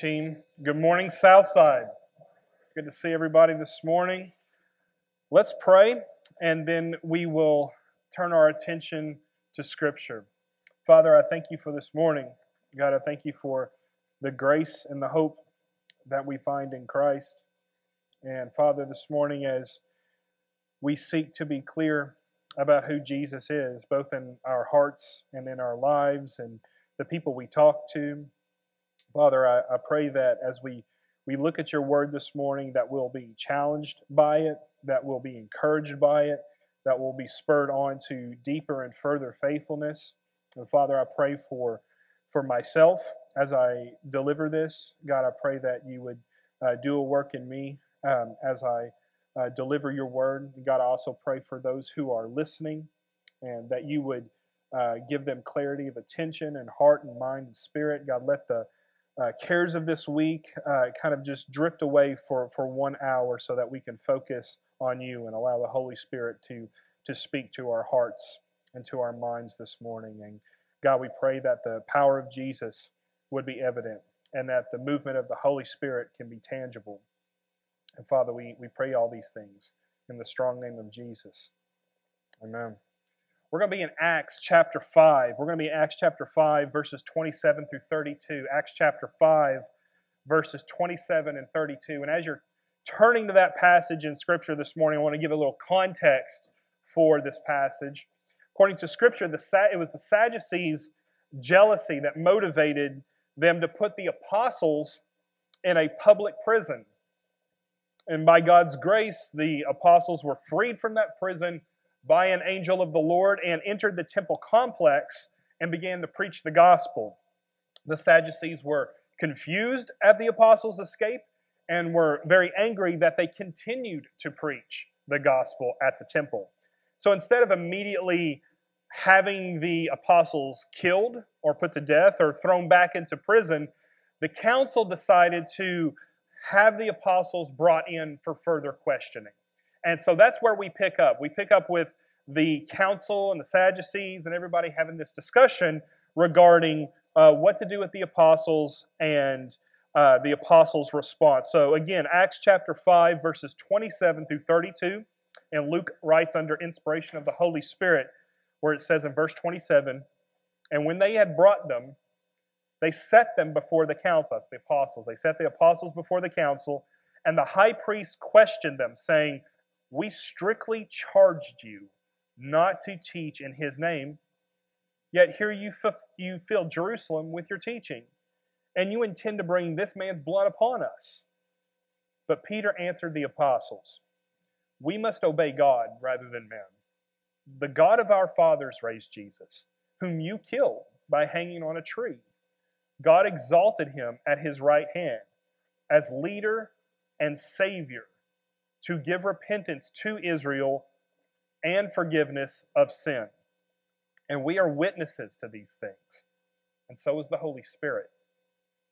team. Good morning, Southside. Good to see everybody this morning. Let's pray, and then we will turn our attention to Scripture. Father, I thank you for this morning. God, I thank you for the grace and the hope that we find in Christ. And Father, this morning, as we seek to be clear about who Jesus is, both in our hearts and in our lives and the people we talk to, Father, I, I pray that as we, we look at your word this morning, that we'll be challenged by it, that we'll be encouraged by it, that we'll be spurred on to deeper and further faithfulness. And Father, I pray for, for myself as I deliver this. God, I pray that you would uh, do a work in me um, as I uh, deliver your word. God, I also pray for those who are listening and that you would uh, give them clarity of attention and heart and mind and spirit. God, let the uh, cares of this week uh, kind of just drift away for, for one hour so that we can focus on you and allow the Holy Spirit to, to speak to our hearts and to our minds this morning. And God, we pray that the power of Jesus would be evident and that the movement of the Holy Spirit can be tangible. And Father, we, we pray all these things in the strong name of Jesus. Amen. We're going to be in Acts chapter 5. We're going to be in Acts chapter 5, verses 27 through 32. Acts chapter 5, verses 27 and 32. And as you're turning to that passage in Scripture this morning, I want to give a little context for this passage. According to Scripture, the, it was the Sadducees' jealousy that motivated them to put the apostles in a public prison. And by God's grace, the apostles were freed from that prison by an angel of the Lord and entered the temple complex and began to preach the gospel. The Sadducees were confused at the apostles' escape and were very angry that they continued to preach the gospel at the temple. So instead of immediately having the apostles killed or put to death or thrown back into prison, the council decided to have the apostles brought in for further questioning. And so that's where we pick up. We pick up with the council and the Sadducees and everybody having this discussion regarding uh, what to do with the apostles and uh, the apostles' response. So, again, Acts chapter 5, verses 27 through 32. And Luke writes under inspiration of the Holy Spirit, where it says in verse 27 And when they had brought them, they set them before the council. That's the apostles. They set the apostles before the council, and the high priest questioned them, saying, we strictly charged you not to teach in his name, yet here you, f- you fill Jerusalem with your teaching, and you intend to bring this man's blood upon us. But Peter answered the apostles, We must obey God rather than men. The God of our fathers raised Jesus, whom you killed by hanging on a tree. God exalted him at his right hand as leader and Savior to give repentance to Israel and forgiveness of sin. And we are witnesses to these things. And so is the Holy Spirit,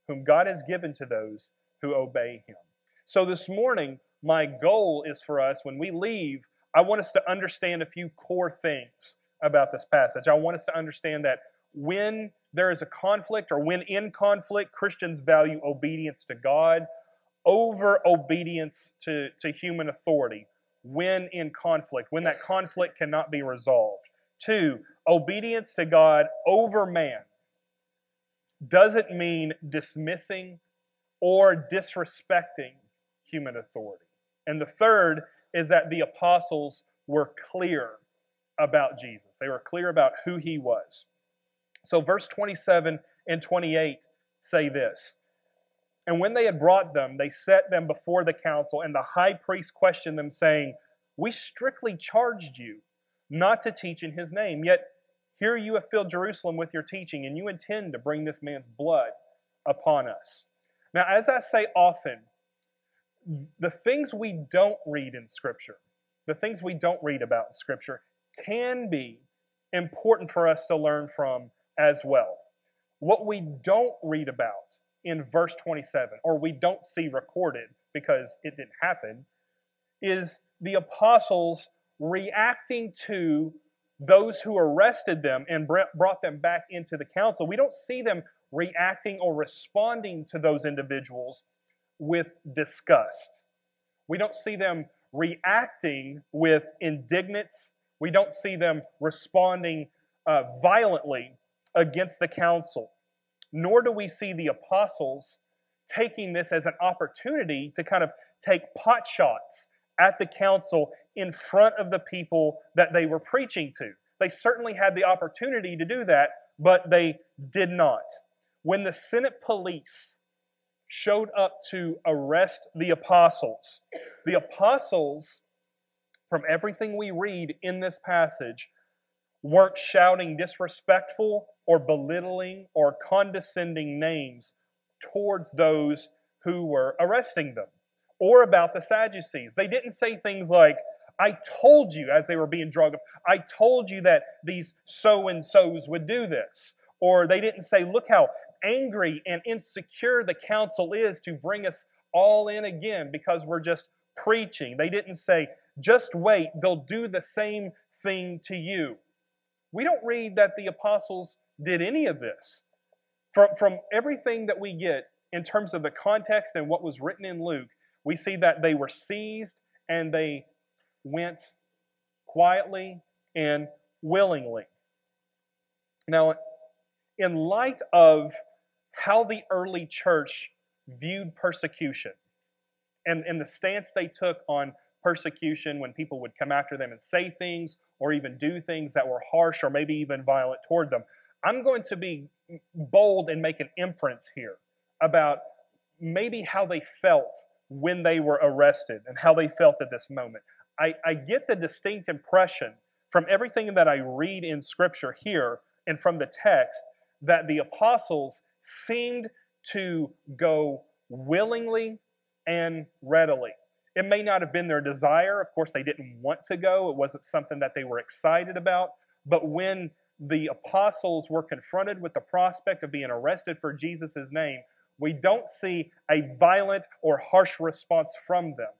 whom God has given to those who obey Him. So this morning, my goal is for us, when we leave, I want us to understand a few core things about this passage. I want us to understand that when there is a conflict or when in conflict, Christians value obedience to God over obedience to, to human authority when in conflict, when that conflict cannot be resolved. Two, obedience to God over man doesn't mean dismissing or disrespecting human authority. And the third is that the apostles were clear about Jesus, they were clear about who he was. So, verse 27 and 28 say this and when they had brought them, they set them before the council, and the high priest questioned them, saying, We strictly charged you not to teach in his name, yet here you have filled Jerusalem with your teaching, and you intend to bring this man's blood upon us. Now, as I say often, the things we don't read in Scripture, the things we don't read about in Scripture, can be important for us to learn from as well. What we don't read about in verse 27, or we don't see recorded because it didn't happen, is the apostles reacting to those who arrested them and brought them back into the council. We don't see them reacting or responding to those individuals with disgust. We don't see them reacting with indignance. We don't see them responding uh, violently against the council. Nor do we see the apostles taking this as an opportunity to kind of take pot shots at the council in front of the people that they were preaching to. They certainly had the opportunity to do that, but they did not. When the Senate police showed up to arrest the apostles, the apostles, from everything we read in this passage, weren't shouting disrespectful or belittling or condescending names towards those who were arresting them or about the Sadducees. They didn't say things like, I told you as they were being drugged up, I told you that these so and so's would do this. Or they didn't say, Look how angry and insecure the council is to bring us all in again because we're just preaching. They didn't say, Just wait, they'll do the same thing to you. We don't read that the apostles did any of this. From, from everything that we get in terms of the context and what was written in Luke, we see that they were seized and they went quietly and willingly. Now, in light of how the early church viewed persecution and, and the stance they took on persecution when people would come after them and say things or even do things that were harsh or maybe even violent toward them, I'm going to be bold and make an inference here about maybe how they felt when they were arrested and how they felt at this moment. I, I get the distinct impression from everything that I read in Scripture here and from the text that the apostles seemed to go willingly and readily. It may not have been their desire. Of course, they didn't want to go, it wasn't something that they were excited about. But when the apostles were confronted with the prospect of being arrested for Jesus' name, we don't see a violent or harsh response from them.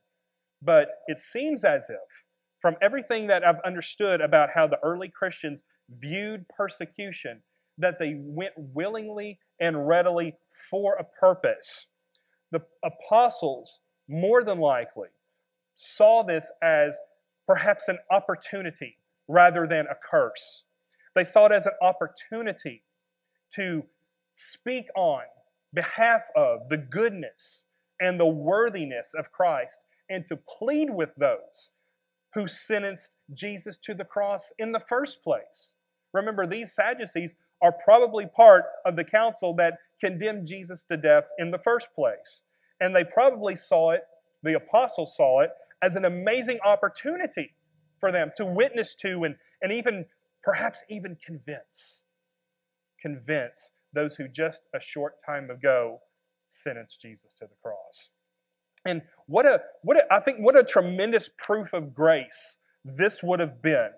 But it seems as if, from everything that I've understood about how the early Christians viewed persecution, that they went willingly and readily for a purpose. The apostles, more than likely, saw this as perhaps an opportunity rather than a curse. They saw it as an opportunity to speak on behalf of the goodness and the worthiness of Christ and to plead with those who sentenced Jesus to the cross in the first place. Remember, these Sadducees are probably part of the council that condemned Jesus to death in the first place. And they probably saw it, the apostles saw it, as an amazing opportunity for them to witness to and, and even, perhaps even convince. Convince those who just a short time ago sentenced Jesus to the cross. And what a what a, I think what a tremendous proof of grace this would have been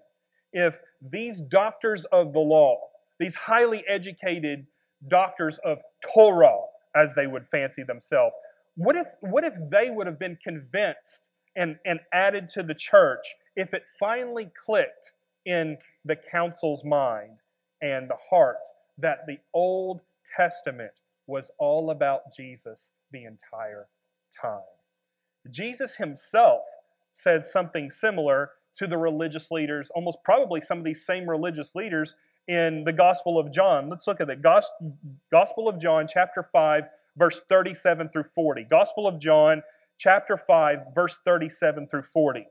if these doctors of the law, these highly educated doctors of Torah, as they would fancy themselves, what if what if they would have been convinced and, and added to the church if it finally clicked in the council's mind and the heart that the Old Testament was all about Jesus the entire time. Jesus himself said something similar to the religious leaders, almost probably some of these same religious leaders in the Gospel of John. Let's look at it. Gospel of John, chapter 5, verse 37 through 40. Gospel of John, chapter 5, verse 37 through 40.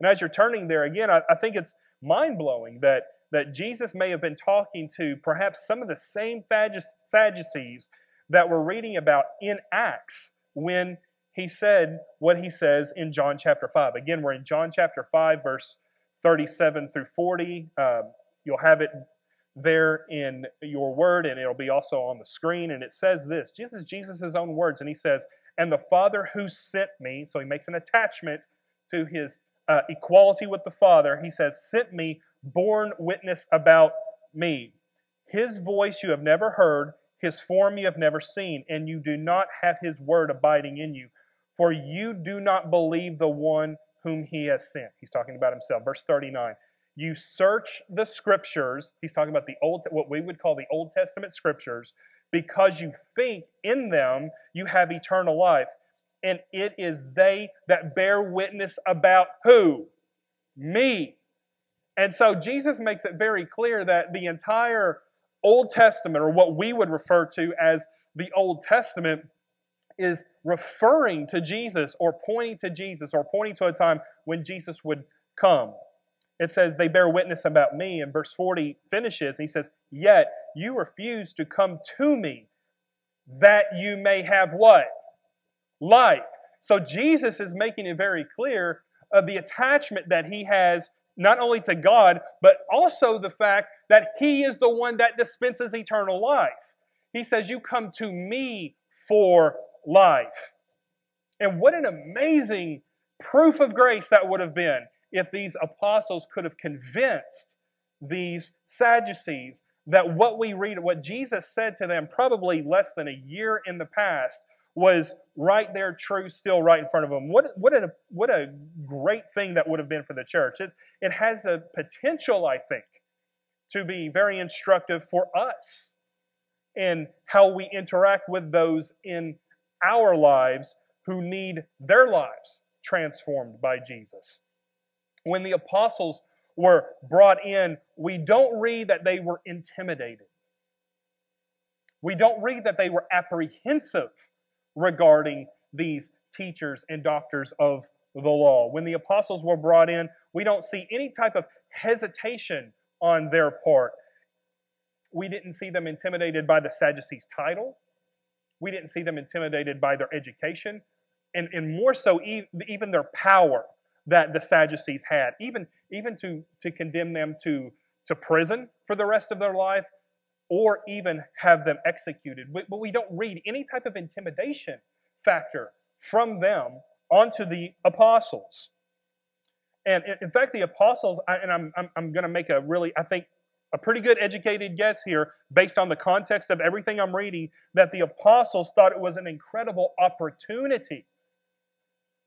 And as you're turning there again, I, I think it's mind blowing that that Jesus may have been talking to perhaps some of the same Sadducees that we're reading about in Acts when he said what he says in John chapter 5. Again, we're in John chapter 5, verse 37 through 40. Um, you'll have it there in your word, and it'll be also on the screen. And it says this Jesus, is Jesus' own words, and he says, And the Father who sent me, so he makes an attachment to his uh, equality with the Father. He says, Sent me borne witness about me. His voice you have never heard, his form you have never seen, and you do not have his word abiding in you, for you do not believe the one whom he has sent. He's talking about himself. Verse 39 You search the scriptures. He's talking about the old, what we would call the Old Testament scriptures, because you think in them you have eternal life. And it is they that bear witness about who? Me. And so Jesus makes it very clear that the entire Old Testament, or what we would refer to as the Old Testament, is referring to Jesus or pointing to Jesus or pointing to a time when Jesus would come. It says, They bear witness about me. And verse 40 finishes, and he says, Yet you refuse to come to me that you may have what? Life. So Jesus is making it very clear of the attachment that he has not only to God, but also the fact that he is the one that dispenses eternal life. He says, You come to me for life. And what an amazing proof of grace that would have been if these apostles could have convinced these Sadducees that what we read, what Jesus said to them probably less than a year in the past, was right there, true, still right in front of them. What, what, a, what a great thing that would have been for the church. It, it has the potential, I think, to be very instructive for us in how we interact with those in our lives who need their lives transformed by Jesus. When the apostles were brought in, we don't read that they were intimidated. We don't read that they were apprehensive regarding these teachers and doctors of the law. When the apostles were brought in, we don't see any type of hesitation on their part. We didn't see them intimidated by the Sadducees' title. We didn't see them intimidated by their education, and, and more so, even their power that the Sadducees had, even, even to, to condemn them to, to prison for the rest of their life, or even have them executed. But we don't read any type of intimidation factor from them onto the apostles. And in fact, the apostles, and I'm, I'm, I'm going to make a really, I think, a pretty good educated guess here, based on the context of everything I'm reading, that the apostles thought it was an incredible opportunity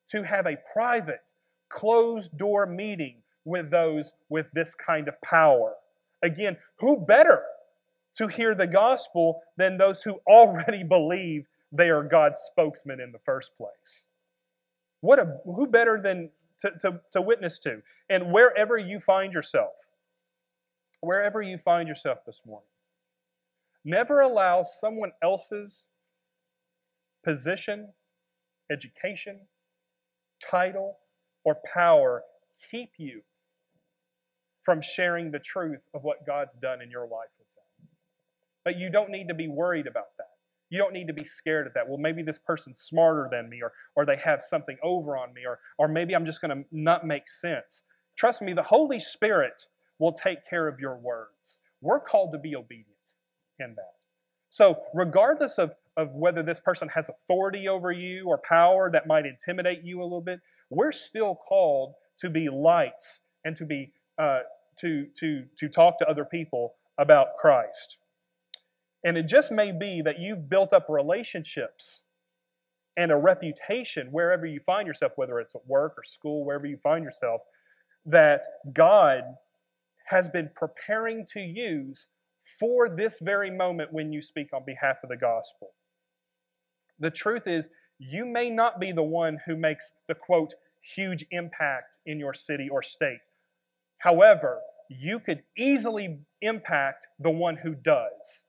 to have a private, closed door meeting with those with this kind of power. Again, who better to hear the gospel than those who already believe they are God's spokesman in the first place? What a, who better than to, to, to witness to? And wherever you find yourself, wherever you find yourself this morning, never allow someone else's position, education, title, or power keep you from sharing the truth of what God's done in your life with them. But you don't need to be worried about that. You don't need to be scared of that. Well, maybe this person's smarter than me, or, or they have something over on me, or, or maybe I'm just going to not make sense. Trust me, the Holy Spirit will take care of your words. We're called to be obedient in that. So, regardless of, of whether this person has authority over you or power that might intimidate you a little bit, we're still called to be lights and to be uh, to to to talk to other people about Christ. And it just may be that you've built up relationships and a reputation wherever you find yourself, whether it's at work or school, wherever you find yourself, that God has been preparing to use for this very moment when you speak on behalf of the gospel. The truth is, you may not be the one who makes the quote, huge impact in your city or state. However, you could easily impact the one who does.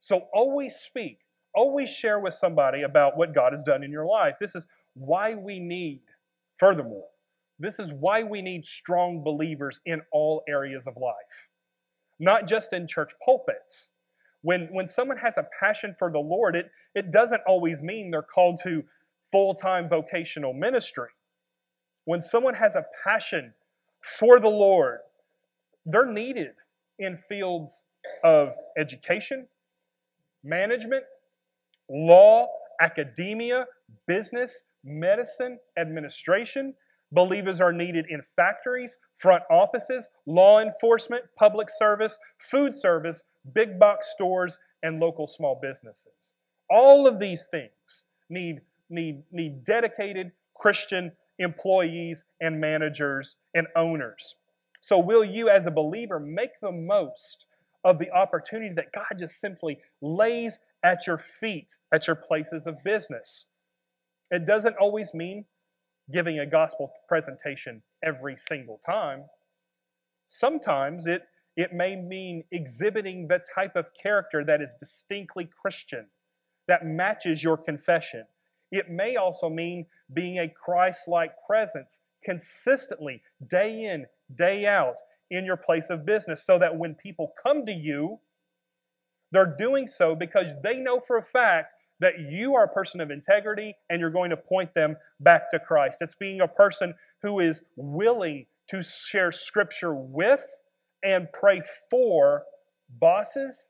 So always speak, always share with somebody about what God has done in your life. This is why we need, furthermore, this is why we need strong believers in all areas of life, not just in church pulpits. When, when someone has a passion for the Lord, it, it doesn't always mean they're called to full time vocational ministry. When someone has a passion for the Lord, they're needed in fields of education, management, law, academia, business, medicine, administration, Believers are needed in factories, front offices, law enforcement, public service, food service, big box stores, and local small businesses. All of these things need, need, need dedicated Christian employees and managers and owners. So, will you, as a believer, make the most of the opportunity that God just simply lays at your feet, at your places of business? It doesn't always mean giving a gospel presentation every single time. Sometimes it, it may mean exhibiting the type of character that is distinctly Christian, that matches your confession. It may also mean being a Christ like presence consistently, day in, day out, in your place of business, so that when people come to you, they're doing so because they know for a fact that you are a person of integrity and you're going to point them back to Christ. It's being a person who is willing to share scripture with and pray for bosses,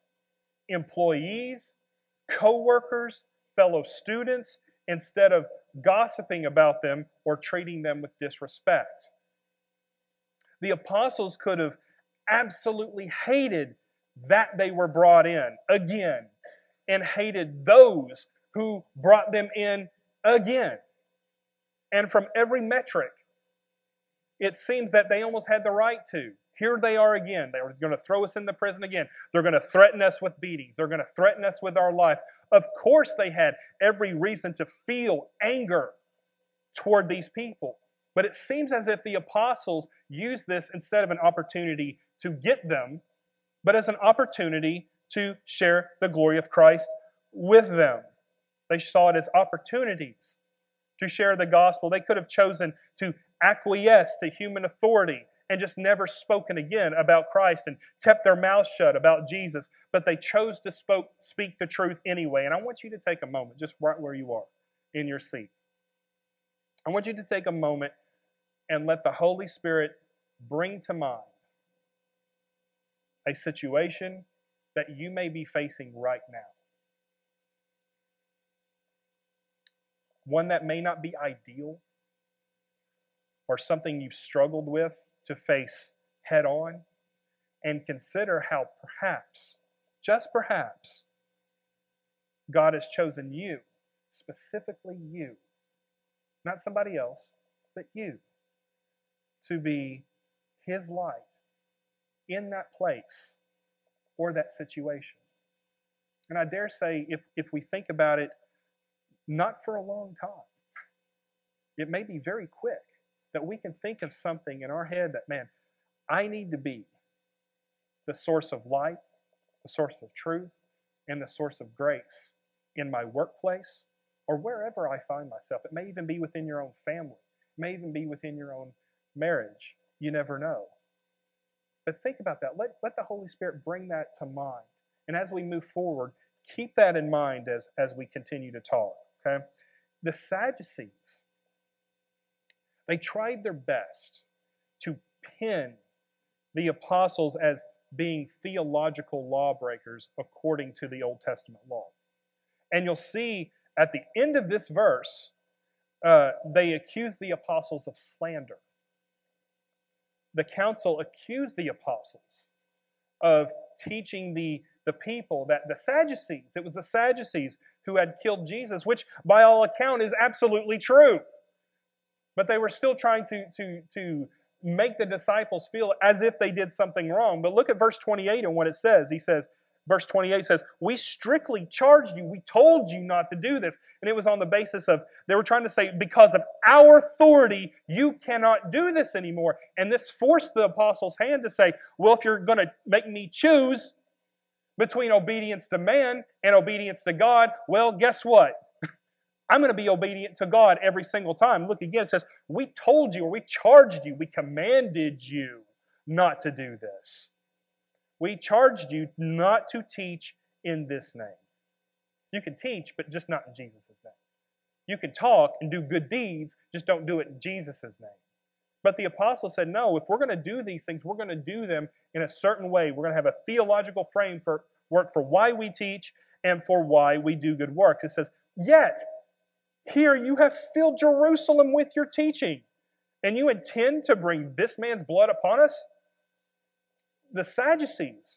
employees, co workers, fellow students, instead of gossiping about them or treating them with disrespect. The apostles could have absolutely hated that they were brought in again and hated those who brought them in again. And from every metric, it seems that they almost had the right to. Here they are again. They're going to throw us in the prison again. They're going to threaten us with beatings. They're going to threaten us with our life. Of course, they had every reason to feel anger toward these people. But it seems as if the apostles used this instead of an opportunity to get them, but as an opportunity to share the glory of Christ with them. They saw it as opportunities to share the gospel. They could have chosen to acquiesce to human authority and just never spoken again about Christ and kept their mouths shut about Jesus, but they chose to spoke, speak the truth anyway. And I want you to take a moment, just right where you are in your seat. I want you to take a moment and let the Holy Spirit bring to mind a situation that you may be facing right now. One that may not be ideal or something you've struggled with to face head on, and consider how perhaps, just perhaps, God has chosen you, specifically you, not somebody else, but you, to be His light in that place or that situation. And I dare say, if, if we think about it, not for a long time, it may be very quick that we can think of something in our head that, man, I need to be the source of light, the source of truth, and the source of grace in my workplace or wherever I find myself. It may even be within your own family, it may even be within your own marriage. You never know. But think about that. Let, let the Holy Spirit bring that to mind. And as we move forward, keep that in mind as, as we continue to talk. Okay? The Sadducees, they tried their best to pin the apostles as being theological lawbreakers according to the Old Testament law. And you'll see at the end of this verse, uh, they accuse the apostles of slander the council accused the apostles of teaching the, the people that the Sadducees, it was the Sadducees who had killed Jesus, which by all account is absolutely true. But they were still trying to, to, to make the disciples feel as if they did something wrong. But look at verse 28 and what it says. He says, verse 28 says, We strictly charged you. We told you not to do this. And it was on the basis of, they were trying to say, because of our authority, you cannot do this anymore. And this forced the apostles' hand to say, Well, if you're going to make me choose between obedience to man and obedience to God, well, guess what? I'm going to be obedient to God every single time. Look again, it says, We told you or we charged you, we commanded you not to do this. We charged you not to teach in this name. You can teach, but just not in Jesus' name. You can talk and do good deeds, just don't do it in Jesus' name. But the apostle said, no, if we're going to do these things, we're going to do them in a certain way. We're going to have a theological frame for work for why we teach and for why we do good works. It says, yet, here you have filled Jerusalem with your teaching, and you intend to bring this man's blood upon us? the Sadducees,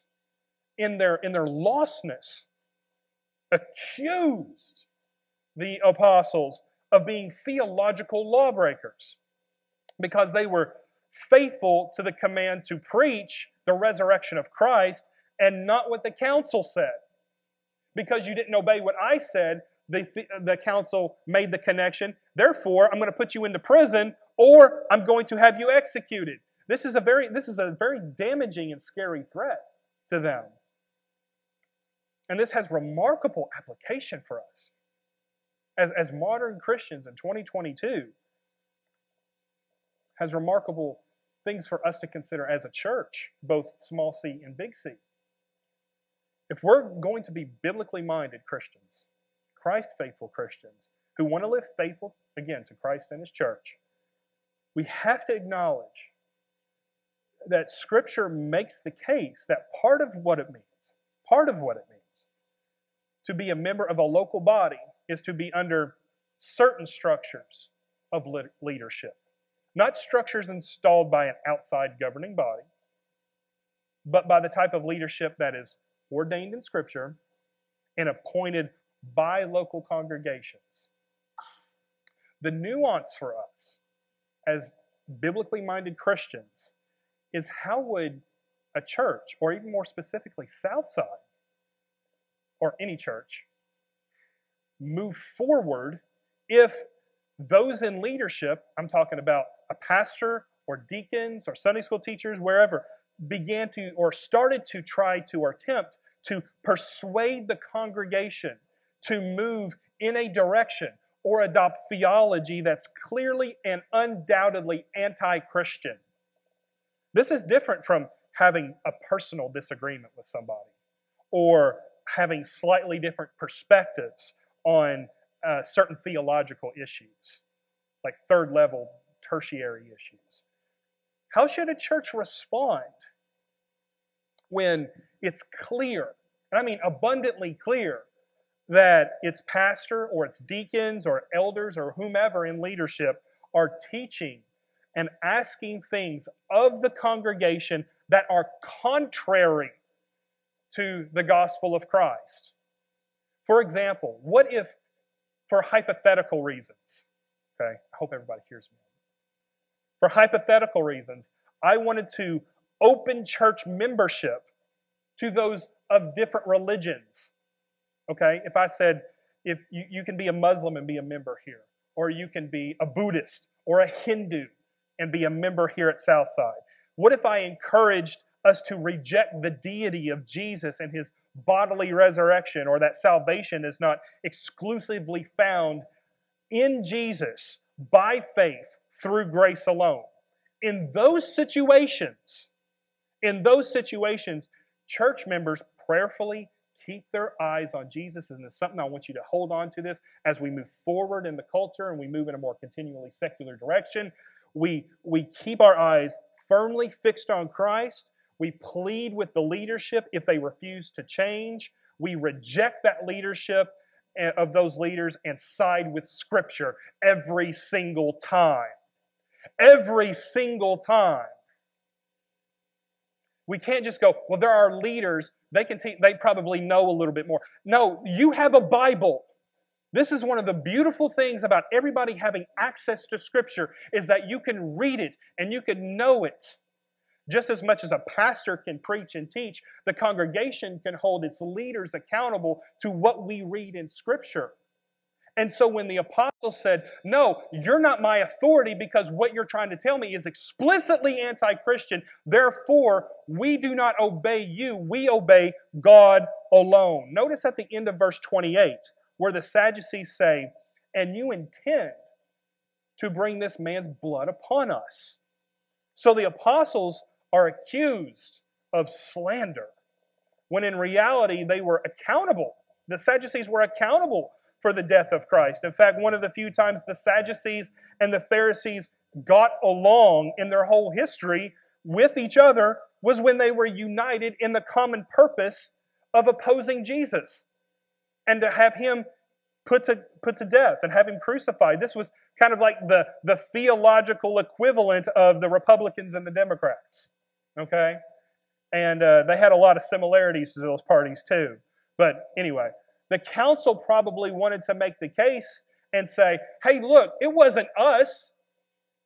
in their, in their lostness, accused the apostles of being theological lawbreakers because they were faithful to the command to preach the resurrection of Christ and not what the council said. Because you didn't obey what I said, the, the council made the connection. Therefore, I'm going to put you into prison or I'm going to have you executed. This is a very, this is a very damaging and scary threat to them. And this has remarkable application for us as, as modern Christians in 2022 has remarkable things for us to consider as a church, both small c and big C. If we're going to be biblically minded Christians, Christ faithful Christians, who want to live faithful, again, to Christ and His church, we have to acknowledge that Scripture makes the case that part of what it means, part of what it means, to be a member of a local body is to be under certain structures of leadership. Not structures installed by an outside governing body, but by the type of leadership that is ordained in Scripture and appointed by local congregations. The nuance for us as biblically minded Christians is how would a church, or even more specifically, Southside, or any church, move forward if those in leadership, I'm talking about a pastor or deacons or Sunday school teachers, wherever, began to or started to try to or attempt to persuade the congregation to move in a direction or adopt theology that's clearly and undoubtedly anti Christian. This is different from having a personal disagreement with somebody or having slightly different perspectives on uh, certain theological issues, like third level tertiary issues. How should a church respond when it's clear, and I mean abundantly clear, that its pastor or its deacons or elders or whomever in leadership are teaching and asking things of the congregation that are contrary to the gospel of Christ? For example, what if, for hypothetical reasons, okay, I hope everybody hears me. For hypothetical reasons, I wanted to open church membership to those of different religions. Okay, if I said, if you, you can be a Muslim and be a member here, or you can be a Buddhist or a Hindu and be a member here at Southside. What if I encouraged us to reject the deity of Jesus and his bodily resurrection, or that salvation is not exclusively found in Jesus by faith through grace alone. In those situations, in those situations, church members prayerfully keep their eyes on Jesus. And it's something I want you to hold on to this as we move forward in the culture and we move in a more continually secular direction. We, we keep our eyes firmly fixed on Christ we plead with the leadership if they refuse to change. We reject that leadership eh, of those leaders and side with Scripture every single time. Every single time. We can't just go, well, there are leaders, they can teach, they probably know a little bit more. No, you have a Bible. This is one of the beautiful things about everybody having access to Scripture is that you can read it and you can know it. Just as much as a pastor can preach and teach, the congregation can hold its leaders accountable to what we read in Scripture. And so when the apostle said, No, you're not my authority because what you're trying to tell me is explicitly anti Christian, therefore we do not obey you, we obey God alone. Notice at the end of verse 28 where the Sadducees say, And you intend to bring this man's blood upon us. So the apostles are accused of slander, when in reality they were accountable. The Sadducees were accountable for the death of Christ. In fact, one of the few times the Sadducees and the Pharisees got along in their whole history with each other was when they were united in the common purpose of opposing Jesus and to have him put to, put to death and have him crucified. This was kind of like the, the theological equivalent of the Republicans and the Democrats okay? And uh, they had a lot of similarities to those parties too. But anyway, the council probably wanted to make the case and say, hey, look, it wasn't us.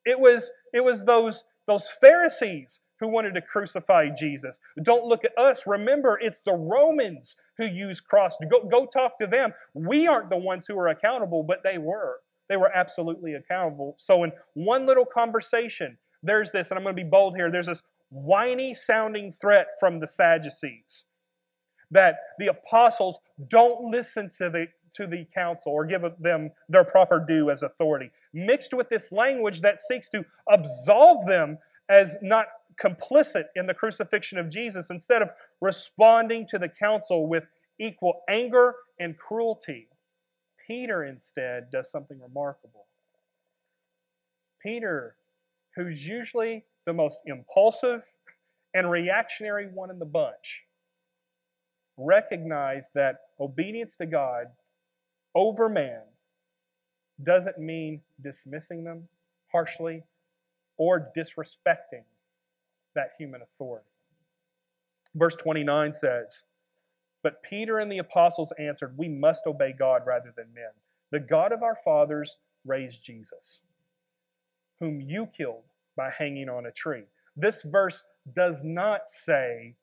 It was, it was those those Pharisees who wanted to crucify Jesus. Don't look at us. Remember, it's the Romans who used cross. Go, go talk to them. We aren't the ones who are accountable, but they were. They were absolutely accountable. So, in one little conversation, there's this, and I'm going to be bold here there's this whiny sounding threat from the Sadducees that the apostles don't listen to the to the council or give them their proper due as authority mixed with this language that seeks to absolve them as not complicit in the crucifixion of Jesus instead of responding to the council with equal anger and cruelty. Peter instead does something remarkable. Peter, who's usually the most impulsive and reactionary one in the bunch, recognized that obedience to God over man doesn't mean dismissing them harshly or disrespecting that human authority. Verse 29 says, But Peter and the apostles answered, We must obey God rather than men. The God of our fathers raised Jesus, whom you killed by hanging on a tree. This verse does not say,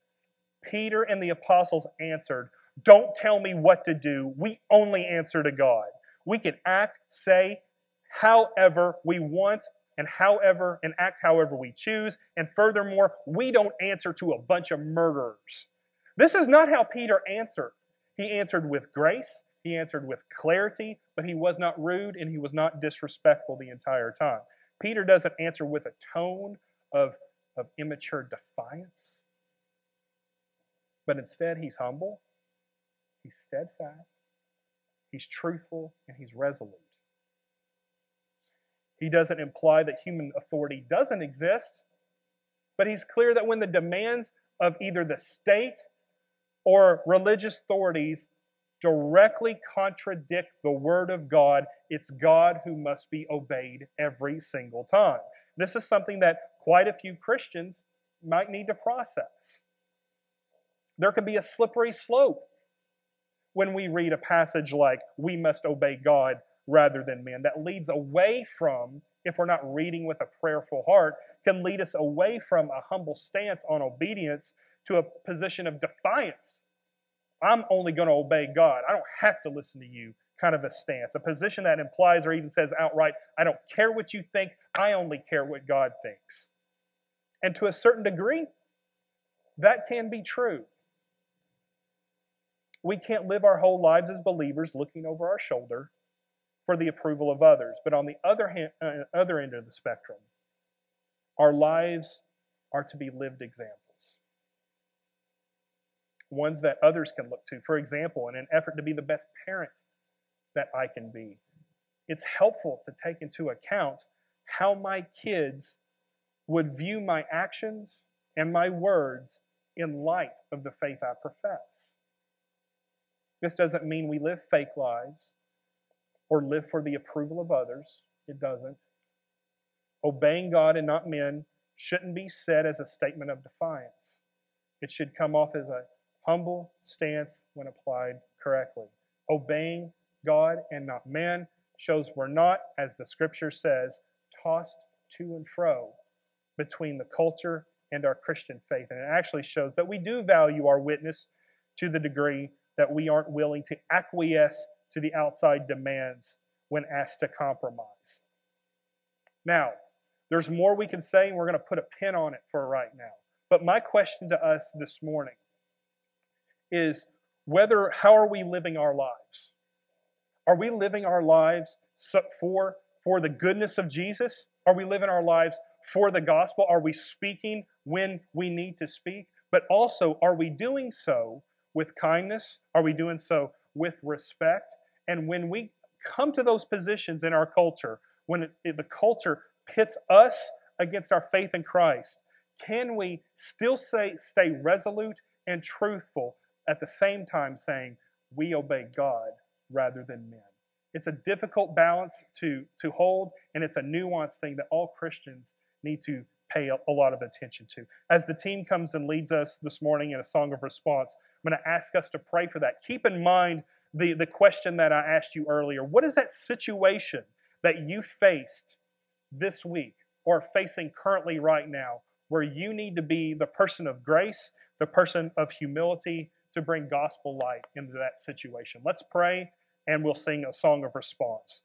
Peter and the apostles answered, Don't tell me what to do. We only answer to God. We can act, say, however we want and however and act however we choose. And furthermore, we don't answer to a bunch of murderers. This is not how Peter answered. He answered with grace, he answered with clarity, but he was not rude and he was not disrespectful the entire time. Peter doesn't answer with a tone of, of immature defiance, but instead he's humble, he's steadfast, he's truthful, and he's resolute. He doesn't imply that human authority doesn't exist, but he's clear that when the demands of either the state or religious authorities directly contradict the Word of God, it's God who must be obeyed every single time. This is something that quite a few Christians might need to process. There can be a slippery slope when we read a passage like, We must obey God rather than men. That leads away from, if we're not reading with a prayerful heart, can lead us away from a humble stance on obedience to a position of defiance. I'm only going to obey God. I don't have to listen to you, kind of a stance. A position that implies or even says outright, I don't care what you think, I only care what God thinks. And to a certain degree, that can be true. We can't live our whole lives as believers looking over our shoulder for the approval of others. But on the other, hand, uh, other end of the spectrum, our lives are to be lived examples. Ones that others can look to. For example, in an effort to be the best parent that I can be, it's helpful to take into account how my kids would view my actions and my words in light of the faith I profess. This doesn't mean we live fake lives or live for the approval of others. It doesn't. Obeying God and not men shouldn't be said as a statement of defiance. It should come off as a humble stance when applied correctly. Obeying God and not men shows we're not, as the scripture says, tossed to and fro between the culture and our Christian faith. And it actually shows that we do value our witness to the degree that we aren't willing to acquiesce to the outside demands when asked to compromise. Now, there's more we can say, and we're going to put a pin on it for right now. But my question to us this morning is whether how are we living our lives? Are we living our lives for, for the goodness of Jesus? Are we living our lives for the gospel? Are we speaking when we need to speak? But also, are we doing so with kindness? Are we doing so with respect? And when we come to those positions in our culture, when it, the culture pits us against our faith in Christ, can we still say, stay resolute and truthful at the same time saying, we obey God rather than men? It's a difficult balance to, to hold, and it's a nuanced thing that all Christians need to pay a, lot of attention to. As the team comes and leads us this morning in a song of response, I'm going to ask us to pray for that. Keep in mind the, the question that I asked you earlier. What is that situation that you faced this week or facing currently right now where you need to be the person of grace, the person of humility to bring gospel light into that situation. Let's pray and we'll sing a song of response.